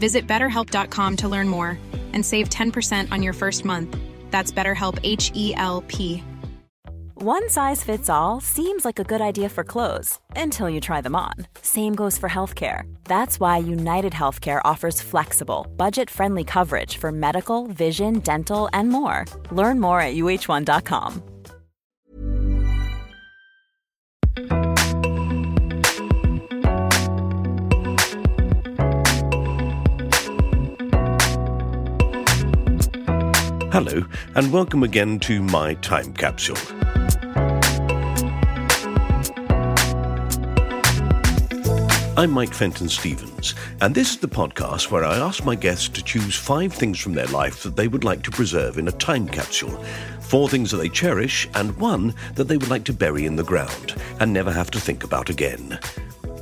Visit betterhelp.com to learn more and save 10% on your first month. That's BetterHelp H E L P. One size fits all seems like a good idea for clothes until you try them on. Same goes for healthcare. That's why United Healthcare offers flexible, budget friendly coverage for medical, vision, dental, and more. Learn more at uh1.com. Hello, and welcome again to my time capsule. I'm Mike Fenton Stevens, and this is the podcast where I ask my guests to choose five things from their life that they would like to preserve in a time capsule, four things that they cherish, and one that they would like to bury in the ground and never have to think about again.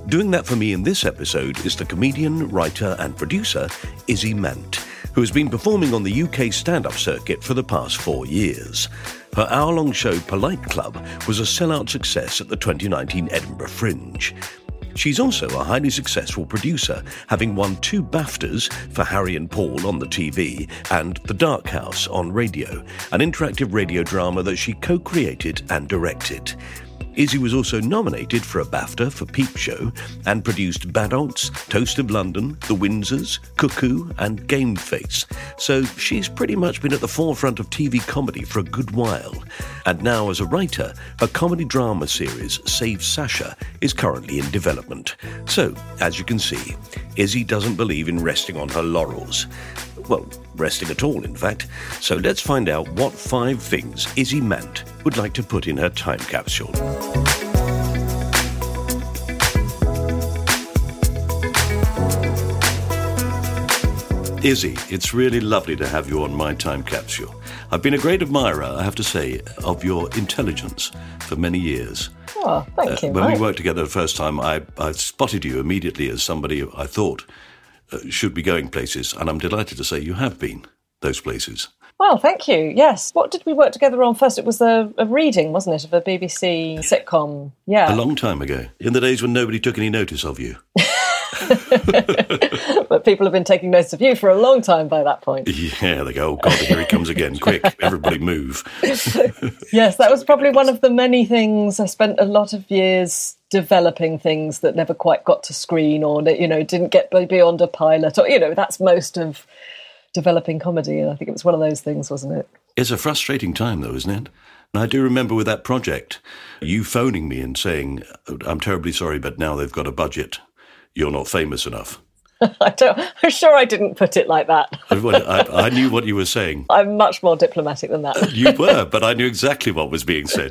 Doing that for me in this episode is the comedian, writer, and producer Izzy Mant, who has been performing on the UK stand up circuit for the past four years. Her hour long show Polite Club was a sellout success at the 2019 Edinburgh Fringe. She's also a highly successful producer, having won two BAFTAs for Harry and Paul on the TV and The Dark House on radio, an interactive radio drama that she co created and directed. Izzy was also nominated for a BAFTA for Peep Show and produced Badults, Toast of London, The Windsors, Cuckoo, and Gameface. So she's pretty much been at the forefront of TV comedy for a good while. And now, as a writer, her comedy drama series, Save Sasha, is currently in development. So, as you can see, Izzy doesn't believe in resting on her laurels. Well, resting at all, in fact. So let's find out what five things Izzy Mant would like to put in her time capsule. Izzy, it's really lovely to have you on my time capsule. I've been a great admirer, I have to say, of your intelligence for many years. Oh, thank you. When Mike. we worked together the first time, I, I spotted you immediately as somebody I thought uh, Uh, should be going places, and I'm delighted to say you have been those places. Well, thank you. Yes. What did we work together on first? It was a, a reading, wasn't it, of a BBC sitcom? Yeah. A long time ago, in the days when nobody took any notice of you. but people have been taking notice of you for a long time by that point. Yeah, they go, oh God, here he comes again. Quick, everybody move. yes, that was probably one of the many things I spent a lot of years developing things that never quite got to screen or, you know, didn't get beyond a pilot or, you know, that's most of developing comedy. And I think it was one of those things, wasn't it? It's a frustrating time, though, isn't it? And I do remember with that project, you phoning me and saying, oh, I'm terribly sorry, but now they've got a budget. You're not famous enough. I don't, I'm sure I didn't put it like that. I, I, knew what you were saying. I'm much more diplomatic than that. you were, but I knew exactly what was being said.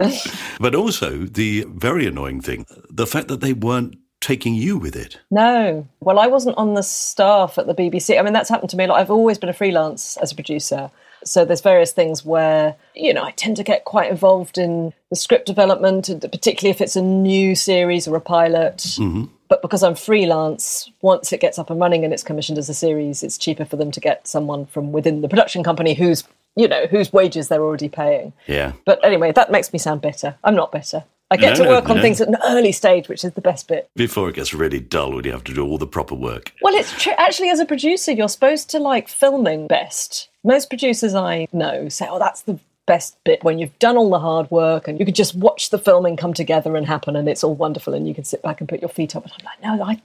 But also, the very annoying thing, the fact that they weren't taking you with it. No. Well, I wasn't on the staff at the BBC. I mean, that's happened to me a lot. I've always been a freelance as a producer. So there's various things where, you know, I tend to get quite involved in the script development, particularly if it's a new series or a pilot. Mm-hmm. But because I'm freelance, once it gets up and running and it's commissioned as a series, it's cheaper for them to get someone from within the production company who's, you know, whose wages they're already paying. Yeah. But anyway, that makes me sound bitter. I'm not bitter. I get No, to work on no. things at an early stage, which is the best bit. Before it gets really dull when you have to do all the proper work. Well, it's true. Actually, as a producer, you're supposed to like filming best. Most producers I know say, oh, that's the best bit when you've done all the hard work and you can just watch the filming come together and happen and it's all wonderful and you can sit back and put your feet up. And I'm like, no, I,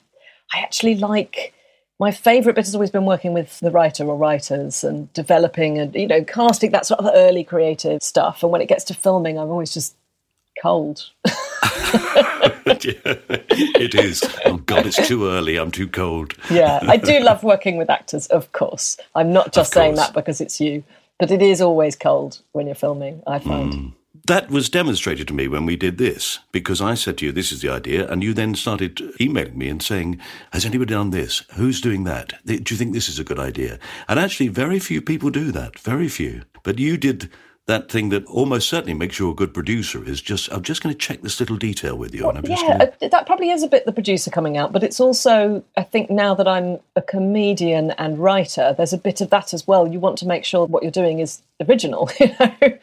I actually like my favourite bit has always been working with the writer or writers and developing and you know casting that sort of early creative stuff. And when it gets to filming, I'm always just cold. it is. Oh God, it's too early. I'm too cold. yeah, I do love working with actors, of course. I'm not just saying that because it's you, but it is always cold when you're filming. I find. Mm. That was demonstrated to me when we did this, because I said to you, this is the idea, and you then started emailing me and saying, Has anybody done this? Who's doing that? Do you think this is a good idea? And actually, very few people do that, very few. But you did that thing that almost certainly makes you a good producer is just I'm just going to check this little detail with you. Well, yeah, gonna... Uh, that probably is a bit the producer coming out, but it's also I think now that I'm a comedian and writer, there's a bit of that as well. You want to make sure what you're doing is original, you know,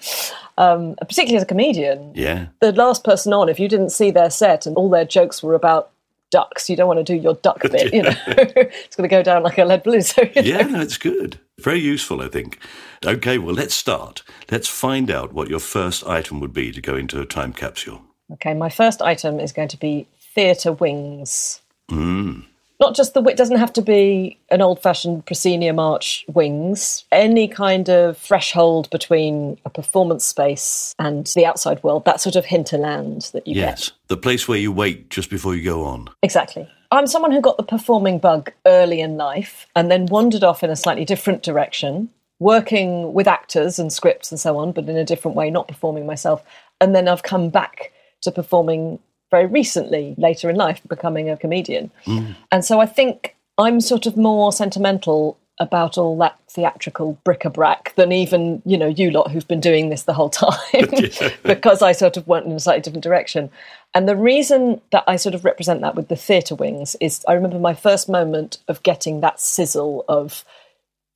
um, particularly as a comedian. Yeah, the last person on, if you didn't see their set and all their jokes were about ducks. You don't want to do your duck bit, you know. it's going to go down like a lead balloon. So, yeah, know. no, it's good. Very useful, I think. Okay, well, let's start. Let's find out what your first item would be to go into a time capsule. Okay, my first item is going to be theatre wings. Mm not just the it doesn't have to be an old fashioned proscenium arch wings. Any kind of threshold between a performance space and the outside world that sort of hinterland that you get. yes, get. the place where you wait just before you go on. Exactly. I'm someone who got the performing bug early in life and then wandered off in a slightly different direction working with actors and scripts and so on but in a different way not performing myself. And then i've come back to performing very recently, later in life, becoming a comedian. Mm. And so I think I'm sort of more sentimental about all that theatrical bric-a-brac than even you know you lot who've been doing this the whole time because I sort of went in a slightly different direction. And the reason that I sort of represent that with the theatre wings is I remember my first moment of getting that sizzle of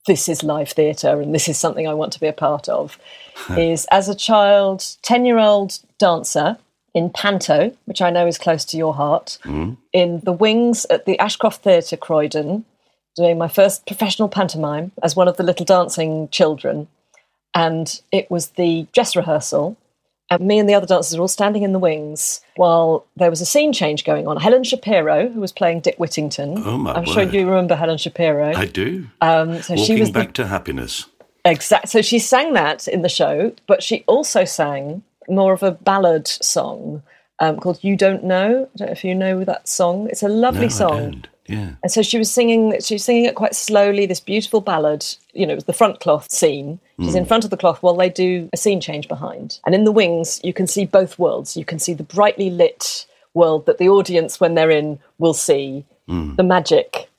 this is live theatre and this is something I want to be a part of is as a child, 10 year old dancer in Panto, which I know is close to your heart, mm. in the wings at the Ashcroft Theatre, Croydon, doing my first professional pantomime as one of the little dancing children. And it was the dress rehearsal. And me and the other dancers were all standing in the wings while there was a scene change going on. Helen Shapiro, who was playing Dick Whittington. Oh my I'm word. sure you remember Helen Shapiro. I do. Um, so Walking she was back the, to happiness. Exactly. So she sang that in the show, but she also sang more of a ballad song um, called "You Don't Know." I don't know if you know that song. It's a lovely no, song. Yeah. And so she was singing. She was singing it quite slowly. This beautiful ballad. You know, it was the front cloth scene. She's mm. in front of the cloth while they do a scene change behind. And in the wings, you can see both worlds. You can see the brightly lit world that the audience, when they're in, will see mm. the magic.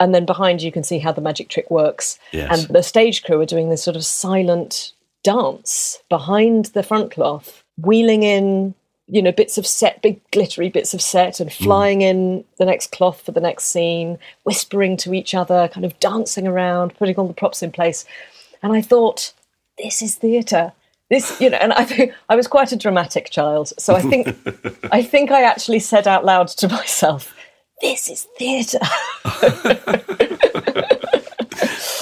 And then behind you can see how the magic trick works. Yes. And the stage crew are doing this sort of silent dance behind the front cloth, wheeling in, you know, bits of set, big glittery bits of set, and flying mm. in the next cloth for the next scene, whispering to each other, kind of dancing around, putting all the props in place. And I thought, this is theatre. This, you know, and I think I was quite a dramatic child, so I think, I think I actually said out loud to myself, "This is theatre."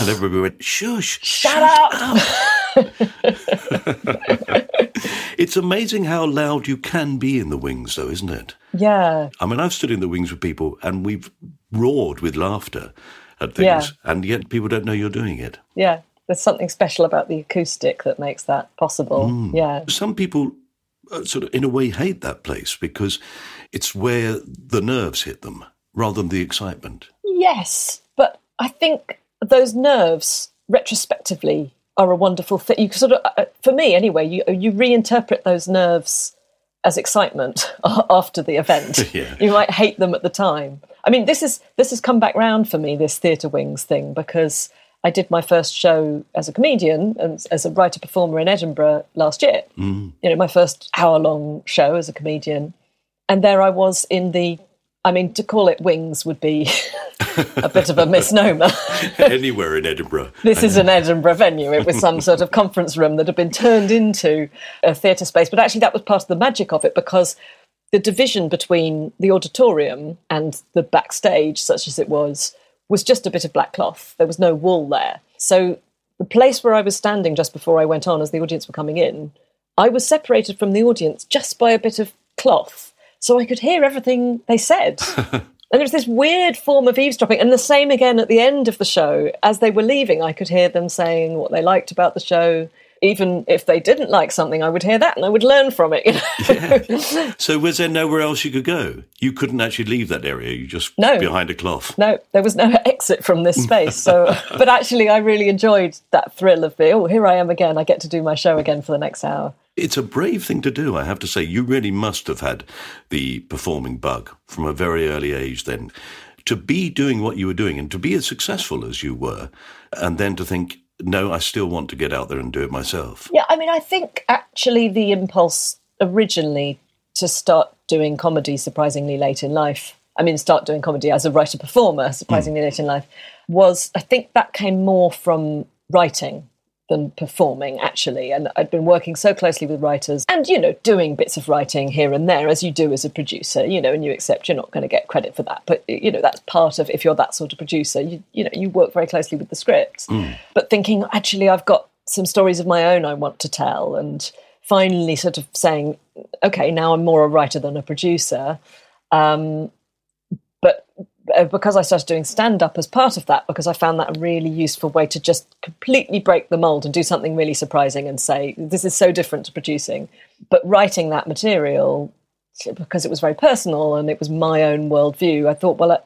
and everybody went, "Shush, shut, shut up. up. it's amazing how loud you can be in the wings, though, isn't it? Yeah. I mean, I've stood in the wings with people and we've roared with laughter at things, yeah. and yet people don't know you're doing it. Yeah. There's something special about the acoustic that makes that possible. Mm. Yeah. Some people uh, sort of, in a way, hate that place because it's where the nerves hit them rather than the excitement. Yes. But I think those nerves retrospectively are a wonderful thing. You sort of, uh, uh, for me anyway, you you reinterpret those nerves as excitement after the event. yeah. You might hate them at the time. I mean, this is this has come back round for me this theatre wings thing because I did my first show as a comedian and as a writer performer in Edinburgh last year. Mm. You know, my first hour long show as a comedian, and there I was in the I mean, to call it wings would be a bit of a misnomer. Anywhere in Edinburgh. this is an Edinburgh venue. It was some sort of conference room that had been turned into a theatre space. But actually, that was part of the magic of it because the division between the auditorium and the backstage, such as it was, was just a bit of black cloth. There was no wall there. So the place where I was standing just before I went on as the audience were coming in, I was separated from the audience just by a bit of cloth so I could hear everything they said. And there was this weird form of eavesdropping. And the same again at the end of the show. As they were leaving, I could hear them saying what they liked about the show. Even if they didn't like something, I would hear that and I would learn from it. You know? yeah. So was there nowhere else you could go? You couldn't actually leave that area. You just no. behind a cloth. No, there was no exit from this space. So, but actually, I really enjoyed that thrill of the oh, here I am again. I get to do my show again for the next hour. It's a brave thing to do, I have to say. You really must have had the performing bug from a very early age then. To be doing what you were doing and to be as successful as you were, and then to think, no, I still want to get out there and do it myself. Yeah, I mean, I think actually the impulse originally to start doing comedy surprisingly late in life, I mean, start doing comedy as a writer performer surprisingly mm. late in life, was I think that came more from writing than performing actually. And i'd been working so closely with writers and you know doing bits of writing here and there as you do as a producer you know and you accept you're not going to get credit for that. But you know that's part of if you're that sort of producer you you know you work very closely with the scripts mm. but thinking actually i've got some stories of my own i want to tell and finally sort of saying okay now i'm more a writer than a producer um, because I started doing stand up as part of that, because I found that a really useful way to just completely break the mold and do something really surprising and say, this is so different to producing. But writing that material, because it was very personal and it was my own worldview, I thought, well,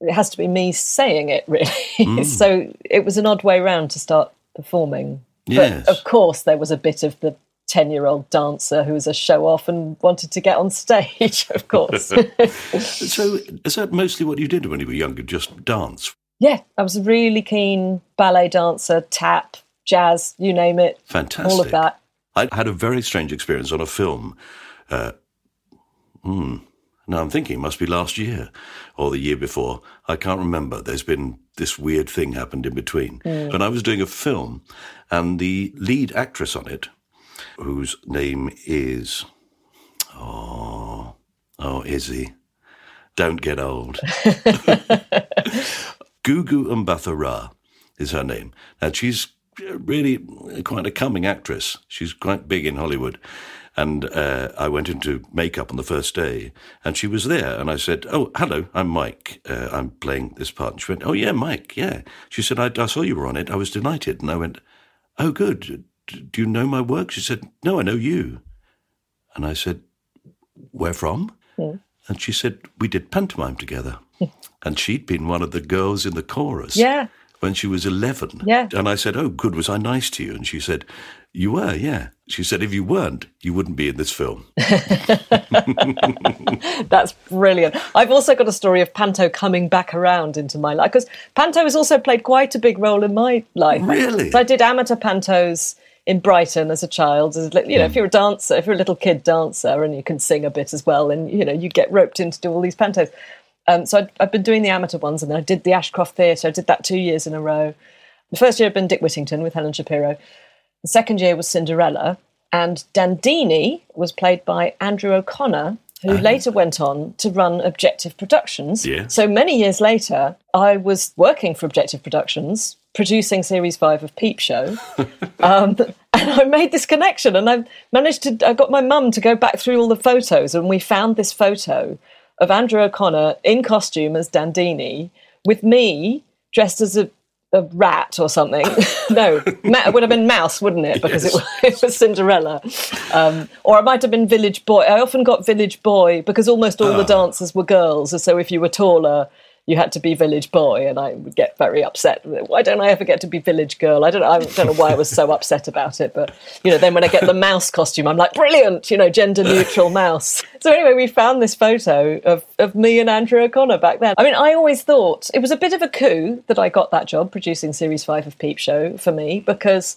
it has to be me saying it, really. Mm. so it was an odd way round to start performing. Yes. But of course, there was a bit of the 10 year old dancer who was a show off and wanted to get on stage, of course. so, is that mostly what you did when you were younger, just dance? Yeah, I was a really keen ballet dancer, tap, jazz, you name it. Fantastic. All of that. I had a very strange experience on a film. Uh, hmm. Now I'm thinking it must be last year or the year before. I can't remember. There's been this weird thing happened in between. Mm. But I was doing a film and the lead actress on it whose name is, oh, oh, Izzy. Don't get old. Gugu Mbatha-Raw is her name. And she's really quite a coming actress. She's quite big in Hollywood. And uh, I went into makeup on the first day, and she was there. And I said, "Oh, hello, I'm Mike. Uh, I'm playing this part." And she went, "Oh yeah, Mike, yeah." She said, I, "I saw you were on it. I was delighted." And I went, "Oh, good do you know my work? She said, no, I know you. And I said, where from? Mm. And she said, we did pantomime together. and she'd been one of the girls in the chorus. Yeah. When she was 11. Yeah. And I said, oh, good, was I nice to you? And she said, you were, yeah. She said, if you weren't, you wouldn't be in this film. That's brilliant. I've also got a story of Panto coming back around into my life because Panto has also played quite a big role in my life. Really? So I did amateur Pantos in Brighton as a child. As, you know, if you're a dancer, if you're a little kid dancer and you can sing a bit as well, and you know, you get roped in to do all these pantos. Um, so i have been doing the amateur ones, and then I did the Ashcroft Theatre. I did that two years in a row. The first year had been Dick Whittington with Helen Shapiro. The second year was Cinderella, and Dandini was played by Andrew O'Connor, who uh-huh. later went on to run Objective Productions. Yeah. So many years later, I was working for Objective Productions, producing series five of Peep Show. um, and I made this connection and I managed to, I got my mum to go back through all the photos and we found this photo of Andrew O'Connor in costume as Dandini with me dressed as a, a rat or something. no, it would have been mouse, wouldn't it? Because yes. it, was, it, was Cinderella. Um, or I might have been village boy. I often got village boy because almost all the ah. dancers were girls. So if you were taller, you had to be village boy, and I would get very upset. Why don't I ever get to be village girl? I don't, I don't know why I was so upset about it, but you know, then when I get the mouse costume, I'm like, brilliant, you know, gender neutral mouse. So anyway, we found this photo of, of me and Andrew O'Connor back then. I mean, I always thought it was a bit of a coup that I got that job producing series five of Peep Show for me because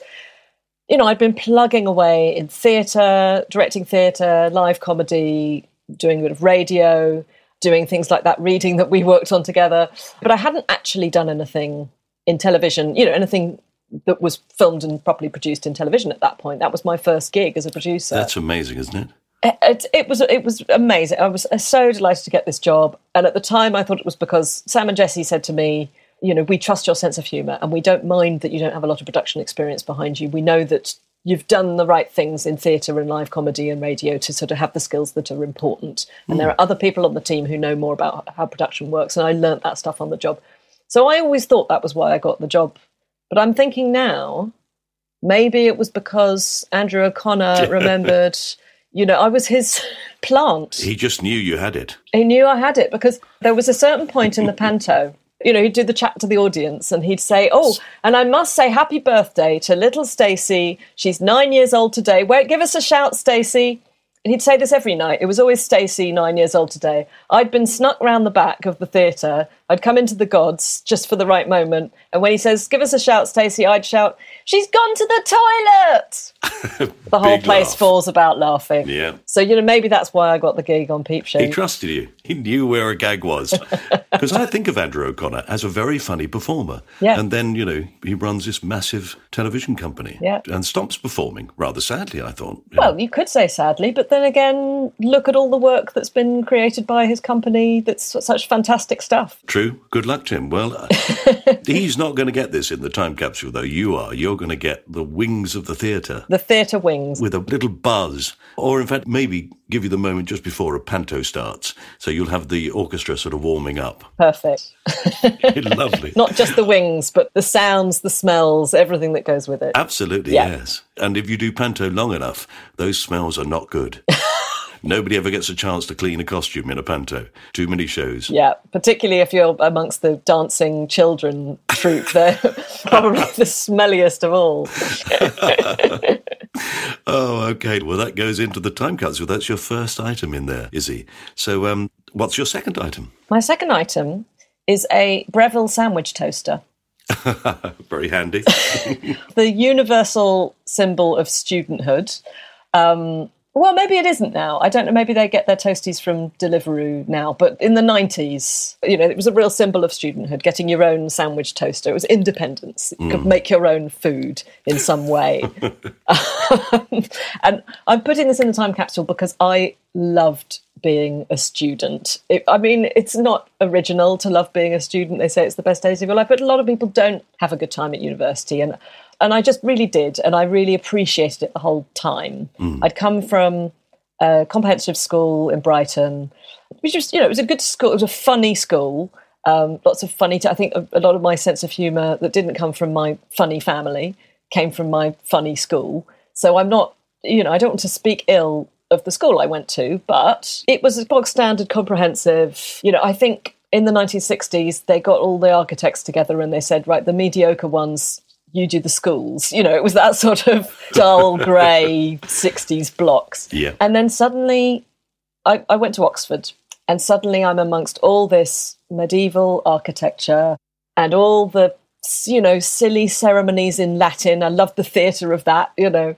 you know, I'd been plugging away in theatre, directing theatre, live comedy, doing a bit of radio, doing things like that reading that we worked on together. But I hadn't actually done anything in television, you know, anything that was filmed and properly produced in television at that point. That was my first gig as a producer. That's amazing, isn't it? It, it, was it was amazing. I was uh, so delighted to get this job, and at the time, I thought it was because Sam and Jesse said to me, "You know, we trust your sense of humour, and we don't mind that you don't have a lot of production experience behind you. We know that you've done the right things in theatre and live comedy and radio to sort of have the skills that are important. And there hmm. are other people on the team who know more about how production works. And I learnt that stuff on the job. So I always thought that was why I got the job. But I'm thinking now, maybe it was because Andrew O'Connor remembered, you know, I was his plant. He just knew you had it. He knew I had it because there was a certain point in the panto. You know, he'd do the chat to the audience and he'd say, Oh, and I must say happy birthday to little Stacey. She's nine years old today. Wait, give us a shout, Stacey. And he'd say this every night. It was always Stacey, nine years old today. I'd been snuck round the back of the theatre. I'd come into the gods just for the right moment. And when he says, Give us a shout, Stacey, I'd shout, She's gone to the toilet. the whole place laugh. falls about laughing. Yeah. So, you know, maybe that's why I got the gig on Peep Show. He trusted you. He knew where a gag was. Because I think of Andrew O'Connor as a very funny performer. Yeah. And then, you know, he runs this massive television company. Yeah. And stops performing, rather sadly, I thought. Yeah. Well, you could say sadly, but then again, look at all the work that's been created by his company that's such fantastic stuff. True. Good luck to him. Well, he's not going to get this in the time capsule, though. You are. You're going to get the wings of the theatre The theatre wings. with a little buzz. Or, in fact, maybe give you the moment just before a panto starts. So you'll have the orchestra sort of warming up. Perfect. Lovely. Not just the wings, but the sounds, the smells, everything that goes with it. Absolutely, Yeah. yes. And if you do panto long enough, those smells are not good. Nobody ever gets a chance to clean a costume in a panto. Too many shows. Yeah, particularly if you're amongst the dancing children troupe, they're probably the smelliest of all. Oh, okay. Well, that goes into the time capsule. That's your first item in there, Izzy. So, um, what's your second item? My second item is a Breville sandwich toaster. Very handy. the universal symbol of studenthood. Um, well, maybe it isn't now. I don't know. Maybe they get their toasties from Deliveroo now. But in the 90s, you know, it was a real symbol of studenthood, getting your own sandwich toaster. It was independence. You could mm. make your own food in some way. and I'm putting this in the time capsule because I loved being a student. It, I mean, it's not original to love being a student. They say it's the best days of your life, but a lot of people don't have a good time at university. And and I just really did, and I really appreciated it the whole time. I'd come from a comprehensive school in Brighton, which was, you know, it was a good school. It was a funny school. Um, lots of funny. T- I think a, a lot of my sense of humour that didn't come from my funny family came from my funny school. So I'm not, you know, I don't want to speak ill of the school I went to, but it was a bog standard comprehensive. You know, I think in the 1960s they got all the architects together and they said, right, the mediocre ones you do the schools. You know, it was that sort of dull grey 60s blocks. Yeah. And then suddenly I, I went to Oxford and suddenly I'm amongst all this medieval architecture and all the, you know, silly ceremonies in Latin. I love the theatre of that, you know,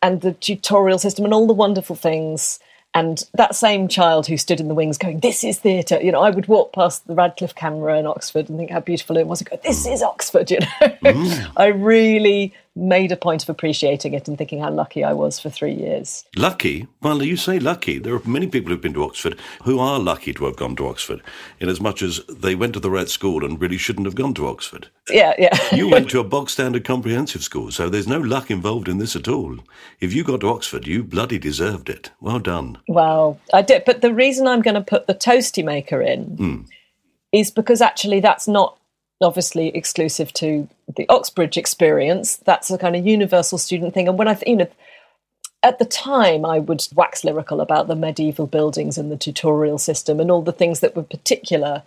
and the tutorial system and all the wonderful things. And that same child who stood in the wings going, This is theatre. You know, I would walk past the Radcliffe camera in Oxford and think how beautiful it was and go, This is Oxford, you know. Mm. I really made a point of appreciating it and thinking how lucky I was for three years. lucky? Well, you say lucky. There are many people who've been to Oxford who are lucky to have gone to Oxford, in as much as they went to the right school and really shouldn't have gone to Oxford. Yeah, yeah. You went to a bog standard comprehensive school, so there's no luck involved in this at all. If you got to Oxford, you bloody deserved it. Well done. Well, I did, but the reason I'm going to put the toasty maker in hmm. is because actually that's not obviously exclusive to the Oxbridge experience. That's a kind of universal student thing. And when I, th- you know, at the time, I would wax lyrical about the medieval buildings and the tutorial system and all the things that were particular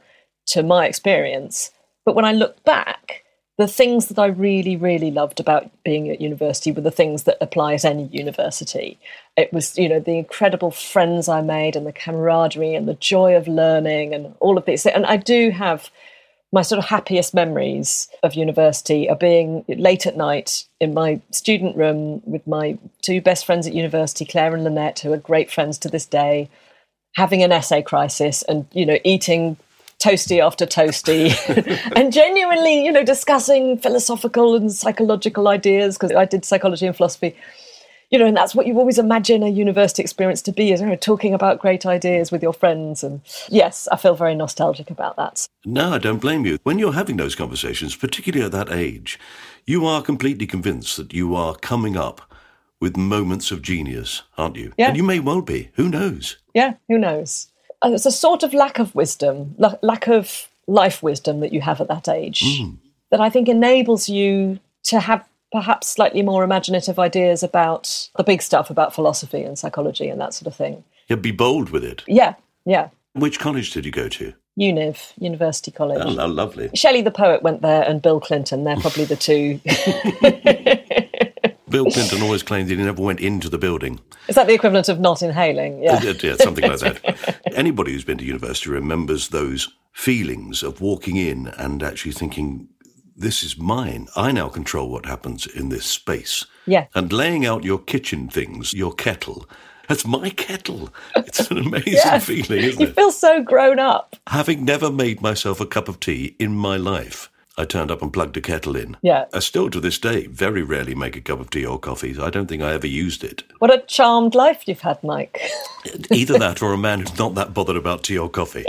to my experience. But when I look back, the things that I really, really loved about being at university were the things that apply at any university. It was, you know, the incredible friends I made and the camaraderie and the joy of learning and all of this. And I do have my sort of happiest memories of university are being late at night in my student room with my two best friends at university, Claire and Lynette, who are great friends to this day, having an essay crisis and, you know, eating toasty after toasty and genuinely, you know, discussing philosophical and psychological ideas because I did psychology and philosophy. You know, and that's what you always imagine a university experience to be, is you know, talking about great ideas with your friends. And yes, I feel very nostalgic about that. No, I don't blame you. When you're having those conversations, particularly at that age, you are completely convinced that you are coming up with moments of genius, aren't you? Yeah. And you may well be. Who knows? Yeah, who knows? And it's a sort of lack of wisdom, la- lack of life wisdom that you have at that age hmm. that I think enables you to have perhaps slightly more imaginative ideas about the big stuff, about philosophy and psychology and that sort of thing. Yeah, be bold with it. Yeah, yeah. Which college did you go to? Univ, University College. Oh, lo- lovely. Shelley the poet went there and Bill Clinton. They're probably the two. Bill Clinton always claimed that he never went into the building. Is that the equivalent of not inhaling? Yeah. Uh, yeah, something like that. Anybody who's been to university remembers those feelings of walking in and actually thinking, this is mine. I now control what happens in this space. Yeah. And laying out your kitchen things, your kettle. That's my kettle. It's an amazing Yes. feeling, isn't You it? feel so grown up. Having never made myself a cup of tea in my life, I turned up and plugged a kettle in. Yeah. I still to this day very rarely make a cup of tea or coffee. I don't think I ever used it. What a charmed life you've had, Mike. Either that or a man who's not that bothered about tea or coffee.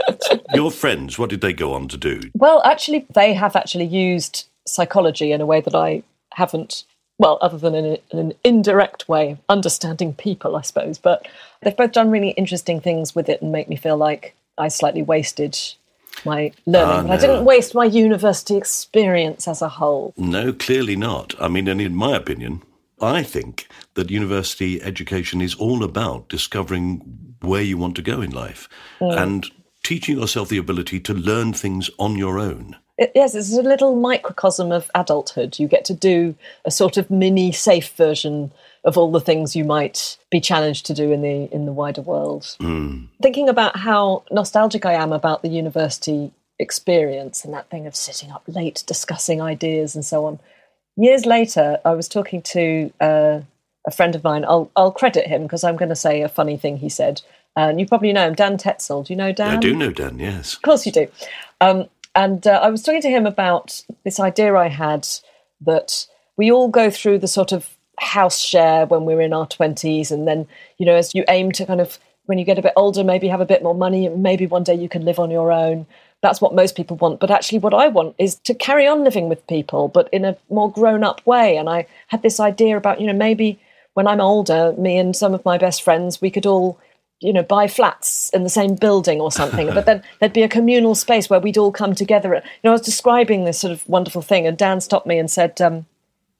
Your friends, what did they go on to do? Well, actually, they have actually used psychology in a way that I haven't. Well, other than in, a- in an indirect way, understanding people, I suppose. But they've both done really interesting things with it and make me feel like I slightly wasted my learning. Ah, but I didn't waste my university experience as a whole. No, clearly not. I mean, and in my opinion, I think that university education is all about discovering where you want to go in life and teaching yourself the ability to learn things on your own. It, yes, it's a little microcosm of adulthood. You get to do a sort of mini safe version of all the things you might be challenged to do in the in the wider world. Thinking about how nostalgic I am about the university experience and that thing of sitting up late discussing ideas and so on. Years later, I was talking to uh, a friend of mine. I'll I'll credit him because I'm going to say a funny thing he said. And you probably know him, Dan Tetsell. Do you know Dan? I do know Dan, yes. Of course you do. Um, and uh, I was talking to him about this idea I had that we all go through the sort of house share when we're in our 20s. And then, you know, as you aim to kind of, when you get a bit older, maybe have a bit more money, and maybe one day you can live on your own. That's what most people want. But actually, what I want is to carry on living with people, but in a more grown up way. And I had this idea about, you know, maybe when I'm older, me and some of my best friends, we could all you know, buy flats in the same building or something. but then there'd be a communal space where we'd all come together. You know, I was describing this sort of wonderful thing, and Dan stopped me and said, um,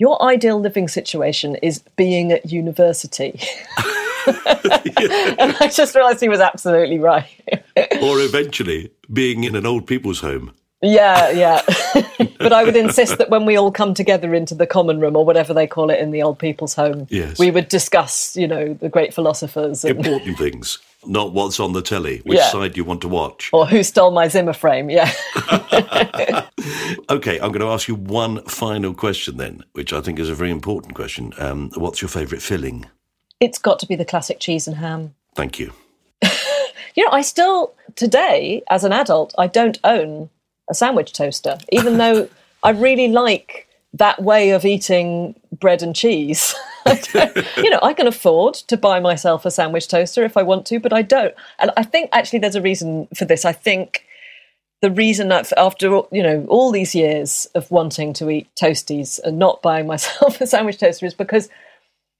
"Your ideal living situation is being at university." and I just realised he was absolutely right. Or eventually being in an old people's home. yeah, yeah. but I would insist that when we all come together into the common room or whatever they call it in the old people's home, Yes. we would discuss, you know, the great philosophers and, Important things, not what's on the telly, which Yeah. side you want to watch. or who stole my Zimmer frame. Yeah. Okay, I'm going to ask you one final question then, which I think is a very important question. Um, what's your favourite filling? it's got to be the classic cheese and ham. Thank you. You know, I still, today, as an adult, I don't own a sandwich toaster, even though I really like that way of eating bread and cheese. you know, I can afford to buy myself a sandwich toaster if I want to, but I don't. And I think actually there's a reason for this. I think the reason that after all- you know all these years of wanting to eat toasties and not buying myself a sandwich toaster is because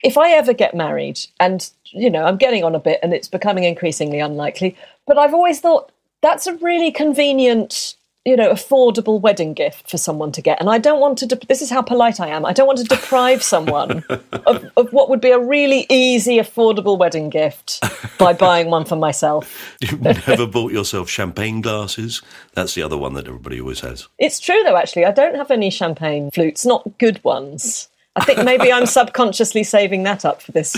if I ever get married, and you know, I'm getting on a bit, and it's becoming increasingly unlikely, but I've always thought that's a really convenient, you know, affordable wedding gift for someone to get. And I don't want to. De- this is how polite I am. I don't want to deprive someone of, of what would be a really easy, affordable wedding gift by buying one for myself. You've never bought yourself champagne glasses? That's the other one that everybody always has. It's true, though. Actually, I don't have any champagne flutes, not good ones. I think maybe I'm subconsciously saving that up for this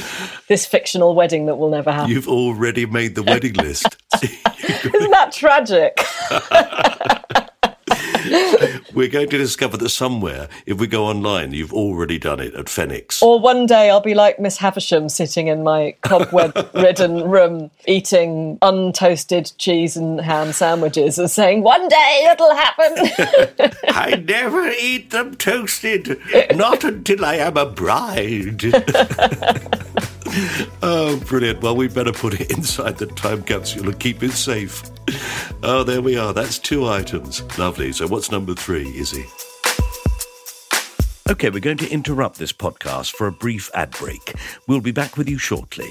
this fictional wedding that will never happen. You've already made the wedding list. Isn't that tragic? We're going to discover that somewhere, if we go online, you've already done it at Phoenix. Or one day I'll be like Miss Havisham sitting in my cobweb ridden room eating untoasted cheese and ham sandwiches and saying, One day it'll happen. I never eat them toasted, not until I am a bride. oh, brilliant. Well, we better put it inside the time capsule and keep it safe. Oh, there we are. That's two items. Lovely. So, what's number three, Izzy? Okay, we're going to interrupt this podcast for a brief ad break. We'll be back with you shortly.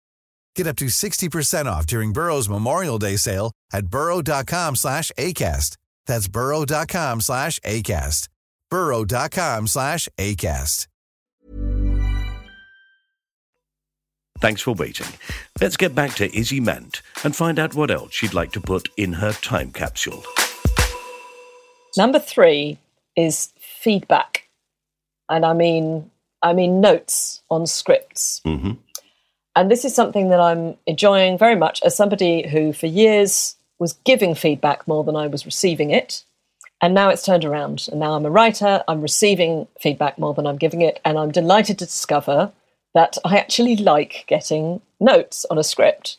Get up to 60% off during Burrow's Memorial Day sale at burrow.com slash ACAST. That's burrow.com slash ACAST. burrow.com slash ACAST. Thanks for waiting. Let's get back to Izzy Mant and find out what else she'd like to put in her time capsule. Number three is feedback. And I mean, I mean notes on scripts. Mm-hmm. And this is something that I'm enjoying very much as somebody who, for years, was giving feedback more than I was receiving it. And now it's turned around. And now I'm a writer, I'm receiving feedback more than I'm giving it. And I'm delighted to discover that I actually like getting notes on a script.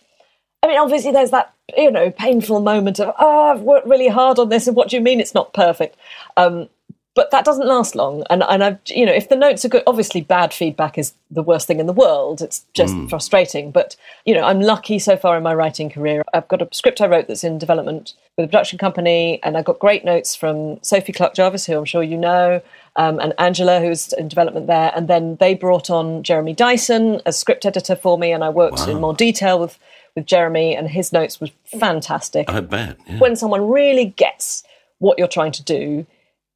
I mean, obviously, there's that, you know, painful moment of, oh, I've worked really hard on this. And what do you mean it's not perfect? Um, but that doesn't last long. And and I, you know, if the notes are good, obviously bad feedback is the worst thing in the world. It's just Mm. frustrating. But you know, I'm lucky so far in my writing career. I've got a script I wrote that's in development with a production company, and I got great notes from Sophie Clarke-Jervoise, who I'm sure you know, um, and Angela, who's in development there. And then they brought on Jeremy Dyson as script editor for me, and I worked in more detail with with Jeremy, and his notes were fantastic I bet. yeah. when someone really gets what you're trying to do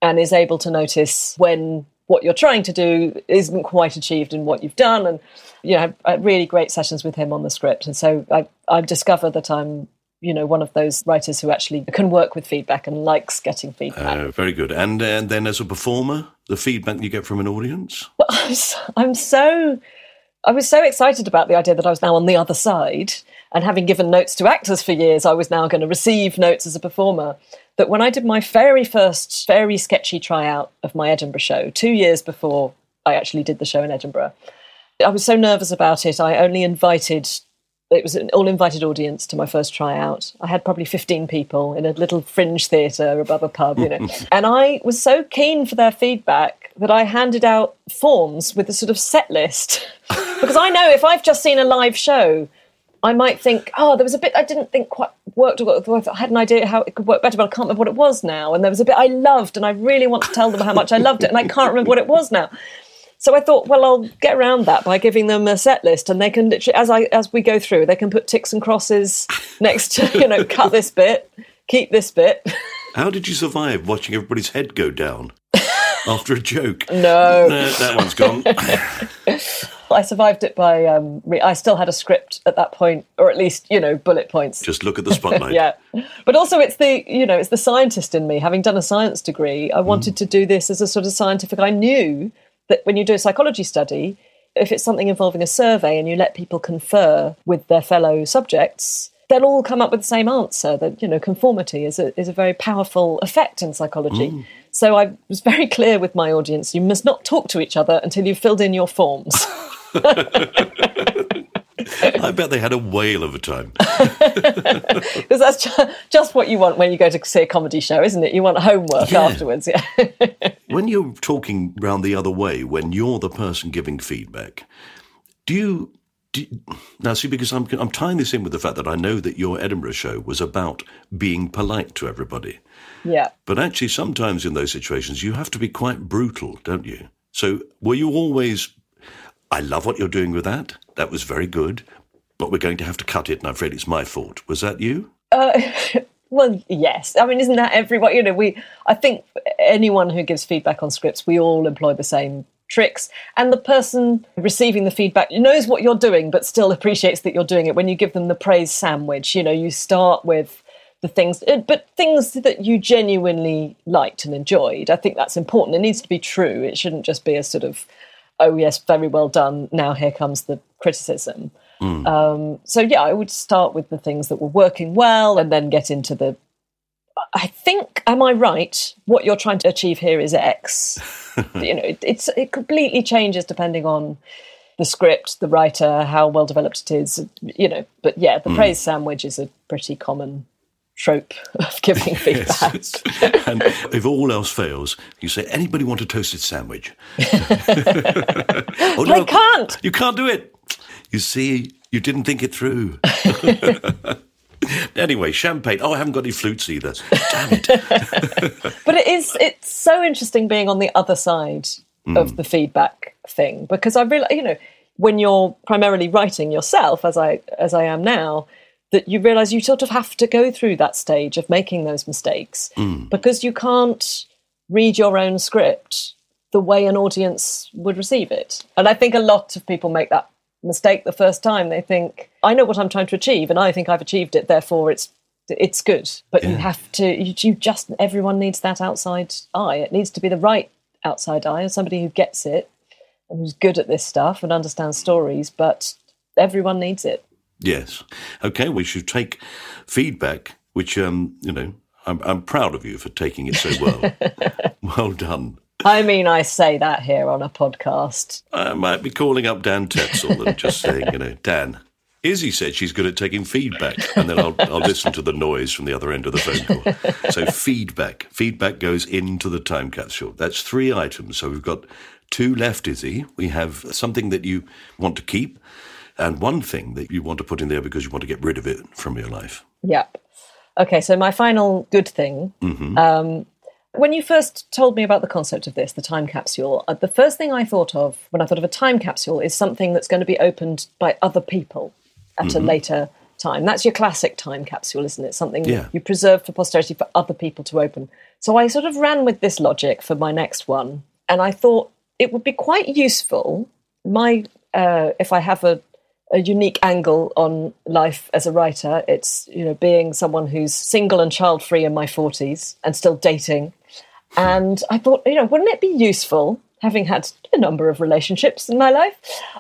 and is able to notice when what you're trying to do isn't quite achieved in what you've done and you know I had really great sessions with him on the script and so I, I've discovered that I'm you know one of those writers who actually can work with feedback and likes getting feedback Uh, very good. And, and then as a performer, the feedback you get from an audience? Well, I'm so, I'm so I was so excited about the idea that I was now on the other side and having given notes to actors for years, I was now going to receive notes as a performer. That when I did my very first, very sketchy tryout of my Edinburgh show, two years before I actually did the show in Edinburgh, I was so nervous about it. I only invited, it was an all invited audience to my first tryout. I had probably 15 people in a little fringe theatre above a pub, you know. and I was so keen for their feedback that I handed out forms with a sort of set list. because I know if I've just seen a live show, I might think, oh, there was a bit I didn't think quite worked. Or I had an idea how it could work better, but I can't remember what it was now. And there was a bit I loved, and I really want to tell them how much I loved it, and I can't remember what it was now. So I thought, well, I'll get around that by giving them a set list, and they can literally, as I as we go through, they can put ticks and crosses next to, you know, cut this bit, keep this bit. How did you survive watching everybody's head go down after a joke? No. No, that one's gone. I survived it by. Um, re- I still had a script at that point, or at least you know bullet points. Just look at the spotlight. yeah, but also it's the you know it's the scientist in me. Having done a science degree, I wanted to do this as a sort of scientific. I knew that when you do a psychology study, if it's something involving a survey and you let people confer with their fellow subjects, they'll all come up with the same answer. That you know conformity is a is a very powerful effect in psychology. So I was very clear with my audience: you must not talk to each other until you've filled in your forms. I bet they had a whale of a time. Because that's ju- just what you want when you go to see a comedy show, isn't it? You want homework Yeah. afterwards. Yeah. When you're talking round the other way, when you're the person giving feedback, do you Do, now, see, because I'm, I'm tying this in with the fact that I know that your Edinburgh show was about being polite to everybody. Yeah. But actually, sometimes in those situations, you have to be quite brutal, don't you? So, were you always, I love what you're doing with that. That was very good, but we're going to have to cut it, and I'm afraid it's my fault. Was that you? Uh, well, yes. I mean, isn't that everyone? You know, we. I think anyone who gives feedback on scripts, we all employ the same tricks, and the person receiving the feedback knows what you're doing, but still appreciates that you're doing it. When you give them the praise sandwich, you know, you start with the things, uh, but things that you genuinely liked and enjoyed. I think that's important. It needs to be true. It shouldn't just be a sort of, oh yes, very well done. Now here comes the criticism. Mm. Um, so yeah, I would start with the things that were working well, and then get into the. I think, am I right? What you're trying to achieve here is X. you know, it, it's it completely changes depending on the script, the writer, how well developed it is. You know, but yeah, the mm. praise sandwich is a pretty common trope of giving feedback. Yes. and if all else fails, you say, anybody want a toasted sandwich? oh, no, I can't. You can't do it. You see, you didn't think it through. anyway, champagne. Oh, I haven't got any flutes either. Damn it. but it is, it's so interesting being on the other side mm. of the feedback thing because I really, you know, when you're primarily writing yourself, as I as I am now, that you realize you sort of have to go through that stage of making those mistakes mm. because you can't read your own script the way an audience would receive it. And I think a lot of people make that mistake the first time. They think, I know what I'm trying to achieve and I think I've achieved it, therefore it's it's good. But yeah. you have to you, you just everyone needs that outside eye. It needs to be the right outside eye, somebody who gets it and who's good at this stuff and understands stories, but everyone needs it. Yes. Okay, we should take feedback, which, um, you know, I'm, I'm proud of you for taking it so well. well done. I mean, I say that here on a podcast. I might be calling up Dan Tetsell and just saying, you know, Dan, Izzy said she's good at taking feedback, and then I'll, I'll listen to the noise from the other end of the phone call. So, feedback. Feedback goes into the time capsule. That's three items. So, we've got two left, Izzy. We have something that you want to keep, and one thing that you want to put in there because you want to get rid of it from your life. Yep. Okay, so my final good thing. Mm-hmm. Um, when you first told me about the concept of this, the time capsule, uh, the first thing I thought of when I thought of a time capsule is something that's going to be opened by other people at mm-hmm. a later time. That's your classic time capsule, isn't it? Something yeah. you preserve for posterity for other people to open. So I sort of ran with this logic for my next one, and I thought it would be quite useful. My uh, if I have a a unique angle on life as a writer. It's you know being someone who's single and child free in my forties and still dating. And I thought, you know, wouldn't it be useful, having had a number of relationships in my life,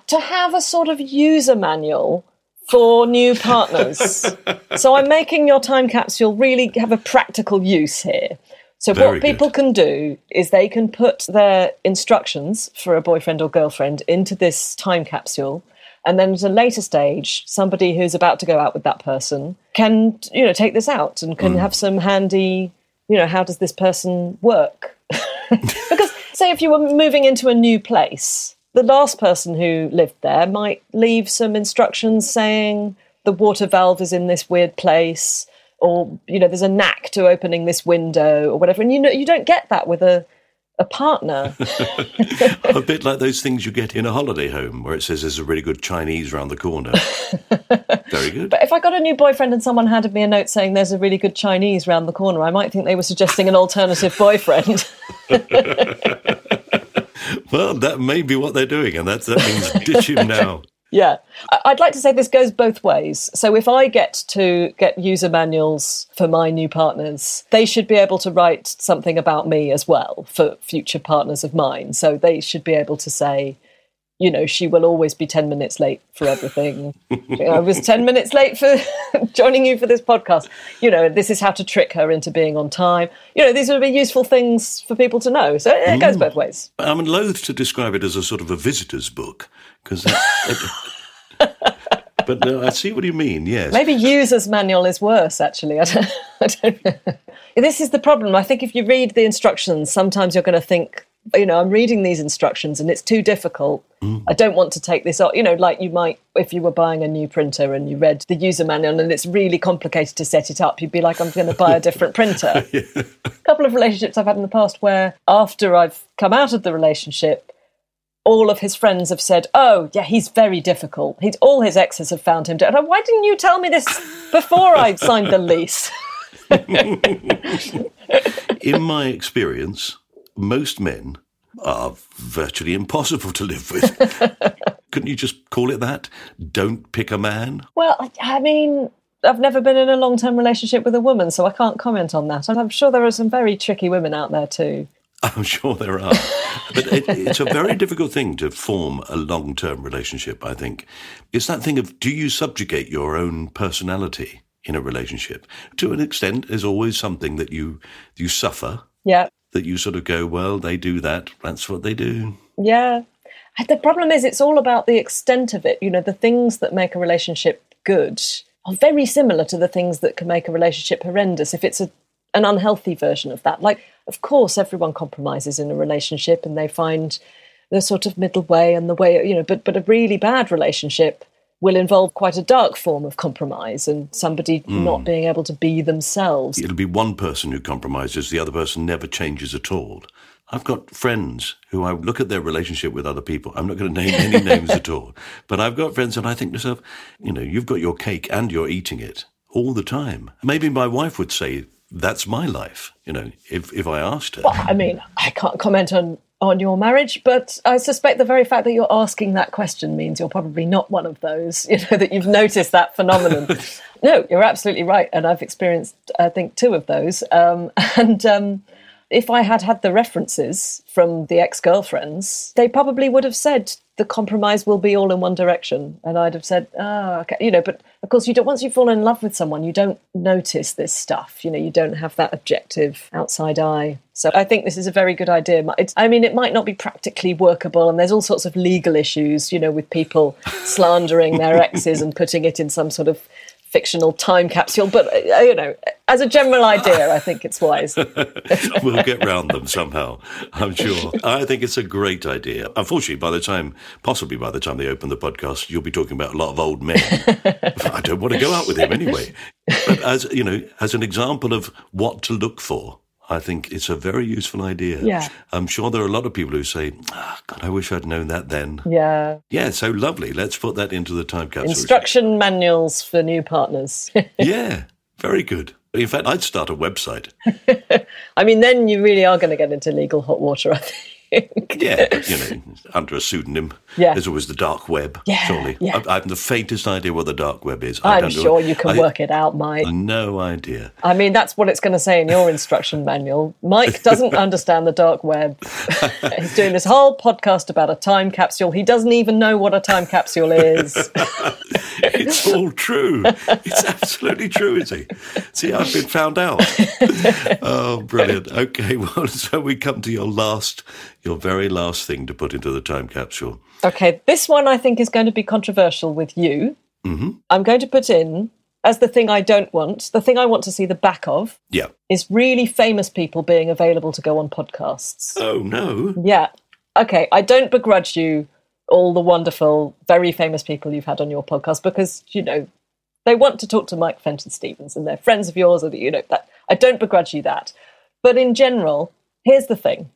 to have a sort of user manual for new partners? so I'm making your time capsule really have a practical use here. So Very what people good. can do is they can put their instructions for a boyfriend or girlfriend into this time capsule and then at a later stage somebody who's about to go out with that person can you know take this out and can mm. have some handy you know how does this person work because say if you were moving into a new place the last person who lived there might leave some instructions saying the water valve is in this weird place or you know there's a knack to opening this window or whatever and you know you don't get that with a a partner. a bit like those things you get in a holiday home where it says there's a really good Chinese round the corner. Very good. But if I got a new boyfriend and someone handed me a note saying there's a really good Chinese round the corner, I might think they were suggesting an alternative boyfriend. well, that may be what they're doing, and that, that means ditch him now. Yeah. I'd like to say this goes both ways. So if I get to get user manuals for my new partners, they should be able to write something about me as well for future partners of mine. So they should be able to say, you know, she will always be 10 minutes late for everything. I was 10 minutes late for joining you for this podcast. You know, this is how to trick her into being on time. You know, these would be useful things for people to know. So it mm. goes both ways. I'm loath to describe it as a sort of a visitor's book because. but no, I see what you mean. Yes, maybe user's manual is worse. Actually, I don't, I don't This is the problem. I think if you read the instructions, sometimes you're going to think you know, I'm reading these instructions and it's too difficult. Mm. I don't want to take this off. You know, like you might, if you were buying a new printer and you read the user manual and it's really complicated to set it up, you'd be like, I'm going to buy a different printer. A couple of relationships I've had in the past where after I've come out of the relationship, all of his friends have said, "Oh, yeah, he's very difficult. He's all his exes have found him." Why didn't you tell me this before I signed the lease? In my experience, most men are virtually impossible to live with. Couldn't you just call it that? Don't pick a man? Well, I- I mean, I've never been in a long-term relationship with a woman, so I can't comment on that. And I'm sure there are some very tricky women out there too. I'm sure there are. but it, it's a very difficult thing to form a long term relationship, I think. It's that thing of do you subjugate your own personality in a relationship? To an extent, there's always something that you you suffer, Yeah, that you sort of go, well, they do that, that's what they do. Yeah. The problem is, it's all about the extent of it. You know, the things that make a relationship good are very similar to the things that can make a relationship horrendous if it's a, an unhealthy version of that. Like, of course, everyone compromises in a relationship and they find the sort of middle way and the way, you know, but, but a really bad relationship will involve quite a dark form of compromise and somebody hmm. not being able to be themselves. It'll be one person who compromises, the other person never changes at all. I've got friends who I look at their relationship with other people. I'm not going to name any names at all, but I've got friends and I think to myself, you know, you've got your cake and you're eating it all the time. Maybe my wife would say, that's my life, you know, if, if I asked her. I mean, I can't comment on on your marriage, but I suspect the very fact that you're asking that question means you're probably not one of those. You know that you've noticed that phenomenon. no, you're absolutely right, and I've experienced, I think, two of those. Um, and um, if I had had the references from the ex-girlfriends, they probably would have said the compromise will be all in one direction, and I'd have said, "Ah, okay," you know. But of course, you don't. Once you fall in love with someone, you don't notice this stuff. You know, you don't have that objective outside eye. So I think this is a very good idea. It's, I mean, it might not be practically workable, and there's all sorts of legal issues, you know, with people slandering their exes and putting it in some sort of fictional time capsule. But uh, you know, as a general idea, I think it's wise. we'll get round them somehow, I'm sure. I think it's a great idea. Unfortunately, by the time, possibly by the time they open the podcast, you'll be talking about a lot of old men. I don't want to go out with him anyway. But as, you know, as an example of what to look for, I think it's a very useful idea. Yeah. I'm sure there are a lot of people who say, oh, God, I wish I'd known that then. Yeah. Yeah, so lovely. Let's put that into the time capsule. Instruction manuals for new partners. Yeah, very good. In fact, I'd start a website. I mean, then you really are going to get into legal hot water, I think. Yeah, you know, under a pseudonym. Yeah. There's always the dark web, Yeah, surely. yeah. I, I have the faintest idea what the dark web is. I I'm don't know- sure you can I- work it out, Mike. No idea. I mean, that's what it's going to say in your instruction manual. Mike doesn't understand the dark web. He's doing this whole podcast about a time capsule. He doesn't even know what a time capsule is. It's all true. It's absolutely true, is he? See, I've been found out. Oh, brilliant. Okay, well, so we come to your last, your very last thing to put into the time capsule. Okay, this one I think is going to be controversial with you. Mm-hmm. I'm going to put in as the thing I don't want, the thing I want to see the back of Yeah. is really famous people being available to go on podcasts. Oh, no. Yeah. Okay, I don't begrudge you all the wonderful, very famous people you've had on your podcast because, you know, they want to talk to Mike Fenton Stevens and they're friends of yours, or that, you know, that I don't begrudge you that. But in general, here's the thing.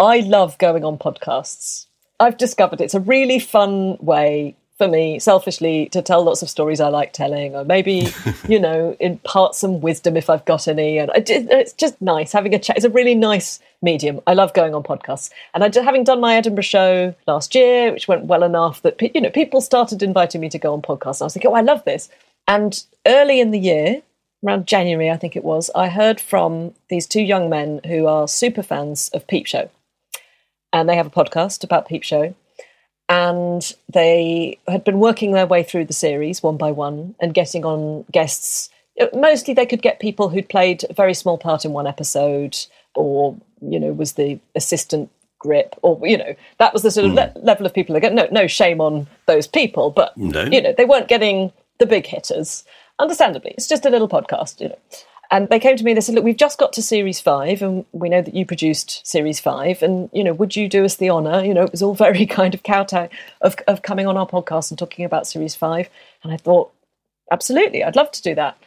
I love going on podcasts. I've discovered it's a really fun way for me, selfishly, to tell lots of stories I like telling, or maybe, you know, impart some wisdom if I've got any. And I just, it's just nice having a chat. It's a really nice medium. I love going on podcasts. And I, just- having done my Edinburgh show last year, which went well enough that, you know, people started inviting me to go on podcasts. And I was like, oh, I love this. And early in the year, around January, I think it was, I heard from these two young men who are super fans of Peep Show. And they have a podcast about Peep Show. And they had been working their way through the series one by one and getting on guests. Uh, mostly they could get people who'd played a very small part in one episode or, you know, was the assistant grip or, you know, that was the sort of hmm. le- level of people get no, no shame on those people. But, No. you know, they weren't getting the big hitters. Understandably, it's just a little podcast, you know. And they came to me, they said, Look, we've just got to series five, and we know that you produced series five. And, you know, would you do us the honour? You know, it was all very kind of kowtow of, of coming on our podcast and talking about series five. And I thought, absolutely, I'd love to do that.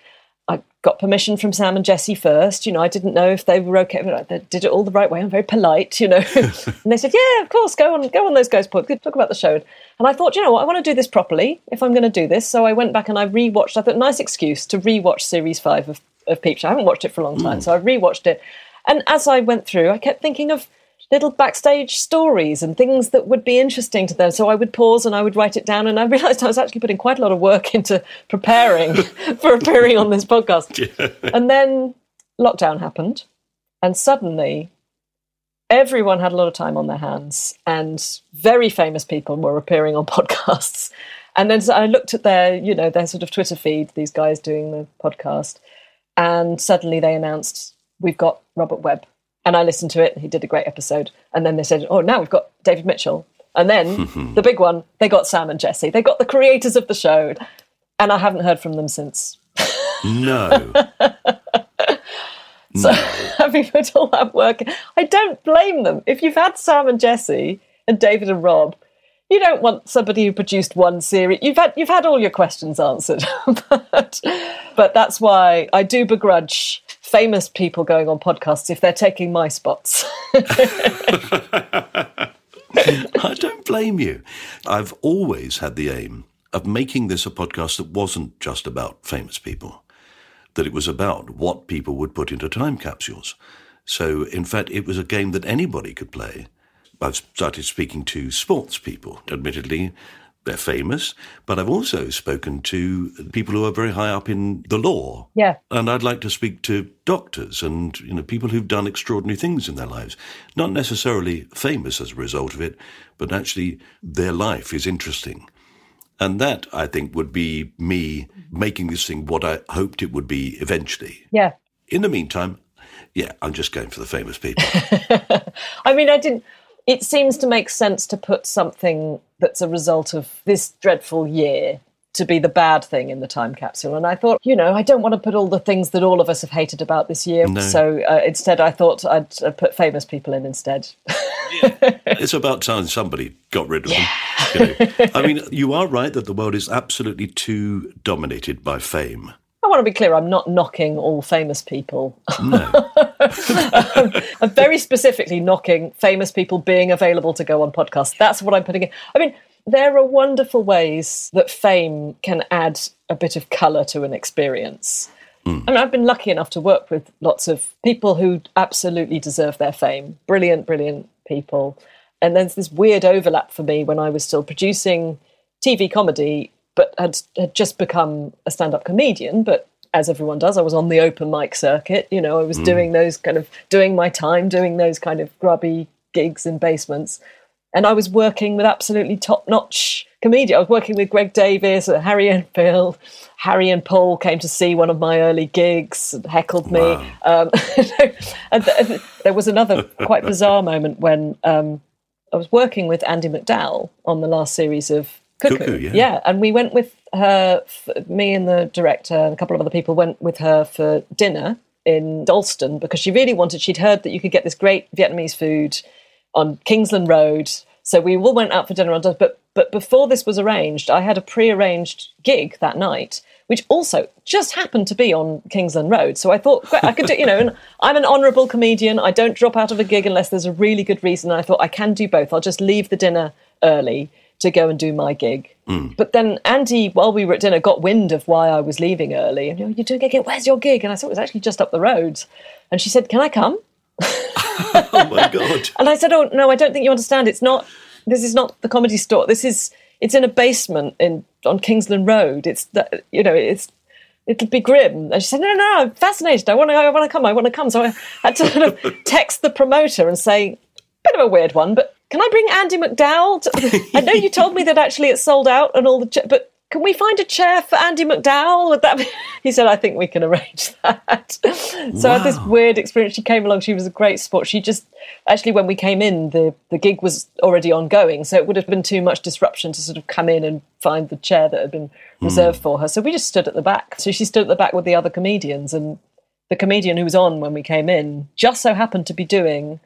I got permission from Sam and Jesse first. You know, I didn't know if they were okay. But they did it all the right way. I'm very polite, you know. and they said, "Yeah, of course, go on, go on those guys' pod. Talk about the show." And I thought, you know what, I want to do this properly if I'm going to do this. So I went back and I rewatched. I thought, nice excuse to rewatch series five of of Peep Show. I haven't watched it for a long time, hmm. so I rewatched it. And as I went through, I kept thinking of little backstage stories and things that would be interesting to them. So I would pause and I would write it down. And I realized I was actually putting quite a lot of work into preparing for appearing on this podcast. And then lockdown happened. And suddenly, everyone had a lot of time on their hands. And very famous people were appearing on podcasts. And then so I looked at their, you know, their sort of Twitter feed, these guys doing the podcast. And suddenly they announced, we've got Robert Webb and I listened to it. He did a great episode. And then they said, "Oh, now we've got David Mitchell." And then the big one, they got Sam and Jesse. They got the creators of the show, and I haven't heard from them since. No. So having put all that work, I don't blame them. If you've had Sam and Jesse and David and Rob, you don't want somebody who produced one series. You've had you've had all your questions answered, but, but that's why I do begrudge famous people going on podcasts if they're taking my spots. I don't blame you. I've always had the aim of making this a podcast that wasn't just about famous people, that it was about what people would put into time capsules. So, in fact, it was a game that anybody could play. I've started speaking to sports people. Admittedly, they're famous, but I've also spoken to people who are very high up in the law. Yeah. And I'd like to speak to doctors and you know people who've done extraordinary things in their lives, not necessarily famous as a result of it, but actually their life is interesting. And that I think would be me making this thing what I hoped it would be eventually. yeah. In the meantime, yeah, I'm just going for the famous people. I mean, I didn't. It seems to make sense to put something that's a result of this dreadful year to be the bad thing in the time capsule. And I thought, you know, I don't want to put all the things that all of us have hated about this year. No. So uh, instead, I thought I'd uh, put famous people in instead. it's about time somebody got rid of them. You know. I mean, you are right that the world is absolutely too dominated by fame. I want to be clear, I'm not knocking all famous people. No. Um, I'm very specifically knocking famous people being available to go on podcasts. That's what I'm putting in. I mean, there are wonderful ways that fame can add a bit of colour to an experience. Hmm. I mean, I've been lucky enough to work with lots of people who absolutely deserve their fame. Brilliant, brilliant people. And there's this weird overlap for me when I was still producing TV comedy, but had, had just become a stand up comedian. But as everyone does, I was on the open mic circuit. You know, I was doing those kind of, doing my time, doing those kind of grubby gigs in basements. And I was working with absolutely top notch comedians. I was working with Greg Davies, uh, Harry Enfield. Harry and Paul came to see one of my early gigs and heckled me. Um, and th- there was another quite bizarre moment when um, I was working with Andie MacDowell on the last series of Cuckoo. Cuckoo, yeah. and we went with her, me and the director and a couple of other people went with her for dinner in Dalston because she really wanted, she'd heard that you could get this great Vietnamese food on Kingsland Road. So we all went out for dinner on Dalston. But, but before this was arranged, I had a pre-arranged gig that night, which also just happened to be on Kingsland Road. So I thought I could do, you know, and I'm an honourable comedian. I don't drop out of a gig unless there's a really good reason. And I thought I can do both. I'll just leave the dinner early to go and do my gig. Mm. But then Andie, while we were at dinner, got wind of why I was leaving early. And you know, you're doing a gig. Where's your gig? And I said it was actually just up the road. And she said, "Can I come?" oh my God. And I said, "Oh no, I don't think you understand. It's not. This is not the comedy store. This is. It's in a basement in on Kingsland Road. It's the, you know it's." It'll be grim. And she said, "No, no, I'm fascinated. I want to. I want to come. I want to come." So I had to sort of text the promoter and say, "Bit of a weird one, but can I bring Andie MacDowell? To, I know you told me that actually it's sold out and all the, cha- but can we find a chair for Andie MacDowell? Would that be? He said, I think we can arrange that. so I had this weird experience. She came along. She was a great sport. She just actually, when we came in, the the gig was already ongoing, so it would have been too much disruption to sort of come in and find the chair that had been hmm. reserved for her. So we just stood at the back. So she stood at the back with the other comedians, and the comedian who was on when we came in, just so happened to be doing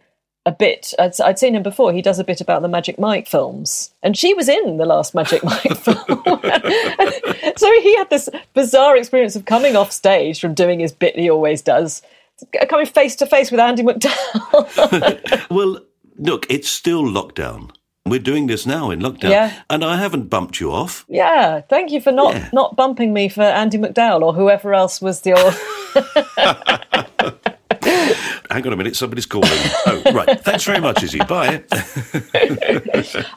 a bit. I'd, I'd, seen him before. He does a bit about the Magic Mike films, and she was in the last Magic Mike film. so he had this bizarre experience of coming off stage from doing his bit he always does, coming face to face with Andie MacDowell. well, look, it's still lockdown. We're doing this now in lockdown, yeah. and I haven't bumped you off. Yeah, thank you for not yeah. not bumping me for Andie MacDowell or whoever else was your. Hang on a minute, somebody's calling. Oh, right. Thanks very much, Izzy. Bye.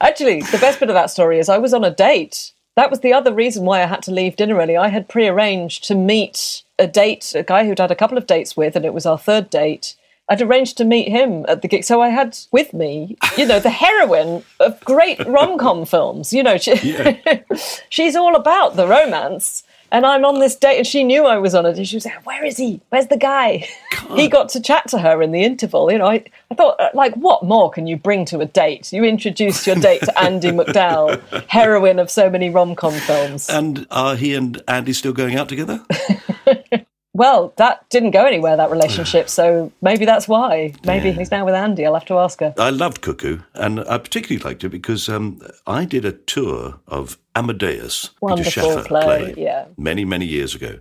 Actually, the best bit of that story is I was on a date. That was the other reason why I had to leave dinner early. I had prearranged to meet a date, a guy who'd had a couple of dates with, and it was our third date. I'd arranged to meet him at the gig. So I had with me, you know, the heroine of great rom com films. You know, she, yeah. she's all about the romance. And I'm on this date, and she knew I was on it. And she was like, "Where is he? Where's the guy?" he got to chat to her in the interval. You know, I, I thought, uh, like, what more can you bring to a date? You introduced your date to Andie MacDowell, heroine of so many rom com films. And are he and Andie still going out together? Well, that didn't go anywhere, that relationship. So maybe that's why. Maybe yeah. he's now with Andie. I'll have to ask her. I loved Cuckoo, and I particularly liked it because um, I did a tour of Amadeus, Wonderful Peter Shaffer play, play, yeah. many, many years ago.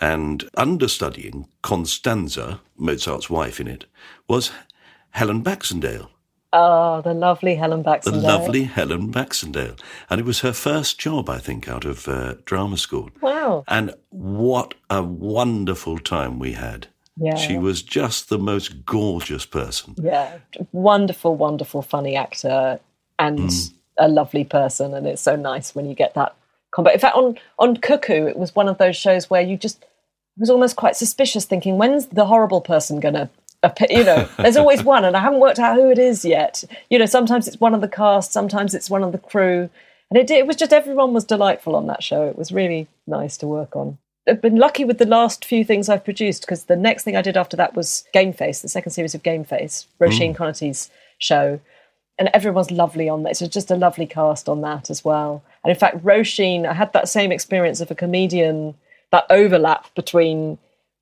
And understudying Constanza, Mozart's wife in it, was Helen Baxendale. Oh, the lovely Helen Baxendale. The lovely Helen Baxendale. And it was her first job, I think, out of uh, drama school. Wow. And what a wonderful time we had. Yeah. She was just the most gorgeous person. Yeah. Wonderful, wonderful, funny actor and mm. a lovely person. And it's so nice when you get that combat. In fact, on, on Cuckoo, it was one of those shows where you just was almost quite suspicious, thinking, when's the horrible person going to you know, there's always one, and I haven't worked out who it is yet. You know, sometimes it's one of the cast, sometimes it's one of the crew, and it it was just everyone was delightful on that show. It was really nice to work on. I've been lucky with the last few things I've produced because the next thing I did after that was Gameface, the second series of Gameface, Roisin mm. Show, and everyone's lovely on that. It's just a lovely cast on that as well. And in fact, Roisin, I had that same experience of a comedian, that overlap between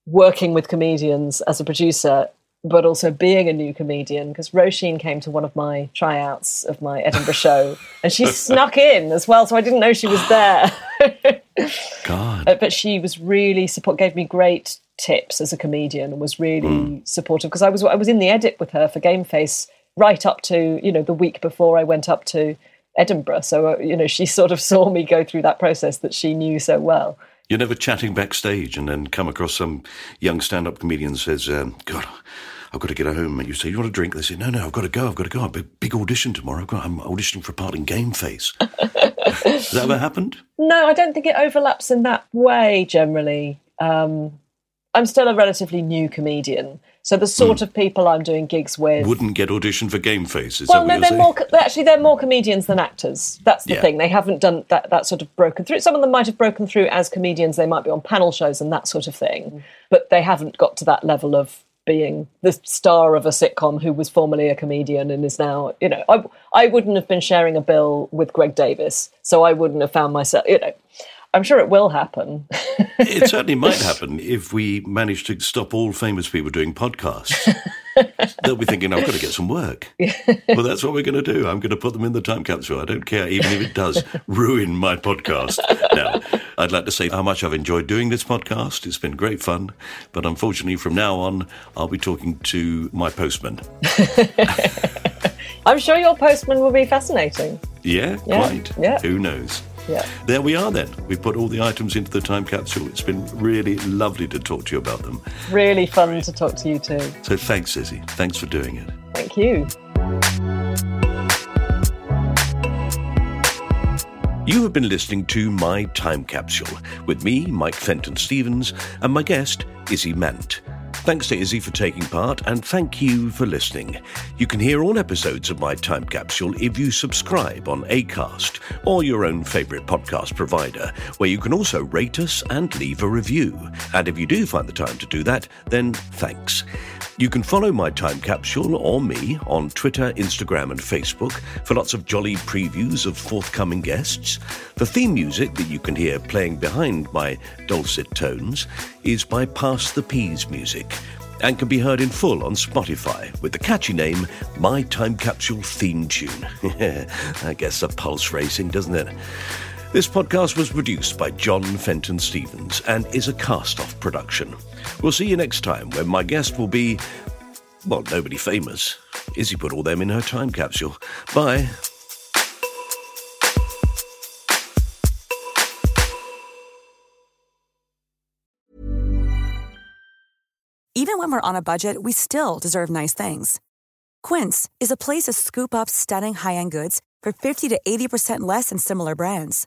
working with comedians as a producer but also being a new comedian because Roisin came to one of my tryouts of my Edinburgh show and she snuck in as well, so I didn't know she was there. God. But she was really support gave me great tips as a comedian and was really mm. supportive because I was I was in the edit with her for Gameface right up to, you know, the week before I went up to Edinburgh. So, uh, you know, she sort of saw me go through that process that she knew so well. You're never chatting backstage and then come across some young stand up comedian says, um, God, I've got to get home. And you say, You want a drink? They say, No, no, I've got to go. I've got to go. I've big, big audition tomorrow. Got, I'm auditioning for a part in Gameface. Has that ever happened? No, I don't think it overlaps in that way generally. Um, I'm still a relatively new comedian. So the sort mm. of people I'm doing gigs with wouldn't get auditioned for Gameface. well, no, they're saying? more actually they're more comedians than actors. That's the yeah. thing. They haven't done that that sort of broken through. Some of them might have broken through as comedians. They might be on panel shows and that sort of thing, mm. but they haven't got to that level of being the star of a sitcom who was formerly a comedian and is now, you know, I, I wouldn't have been sharing a bill with Greg Davies, so I wouldn't have found myself, you know. I'm sure it will happen. it certainly might happen if we manage to stop all famous people doing podcasts. They'll be thinking, I've got to get some work. well, that's what we're going to do. I'm going to put them in the time capsule. I don't care, even if it does ruin my podcast. Now, I'd like to say how much I've enjoyed doing this podcast. It's been great fun. But unfortunately, from now on, I'll be talking to my postman. I'm sure your postman will be fascinating. Yeah, yeah. quite. Yeah. Who knows? Yeah. There we are then. We've put all the items into the time capsule. It's been really lovely to talk to you about them. Really fun to talk to you too. So thanks, Izzy. Thanks for doing it. Thank you. You have been listening to My Time Capsule with me, Mike Fenton Stevens, and my guest, Izzy Mant. Thanks to Izzy for taking part, and thank you for listening. You can hear all episodes of My Time Capsule if you subscribe on ACAST or your own favourite podcast provider, where you can also rate us and leave a review. And if you do find the time to do that, then thanks. You can follow My Time Capsule or me on Twitter, Instagram, and Facebook for lots of jolly previews of forthcoming guests. The theme music that you can hear playing behind my dulcet tones is by Pass the Peas Music and can be heard in full on Spotify with the catchy name My Time Capsule Theme Tune. I guess a pulse racing, doesn't it? This podcast was produced by John Fenton Stevens and is a cast off production. We'll see you next time when my guest will be, well, nobody famous. Izzy put all them in her time capsule. Bye. Even when we're on a budget, we still deserve nice things. Quince is a place to scoop up stunning high end goods for 50 to 80% less than similar brands.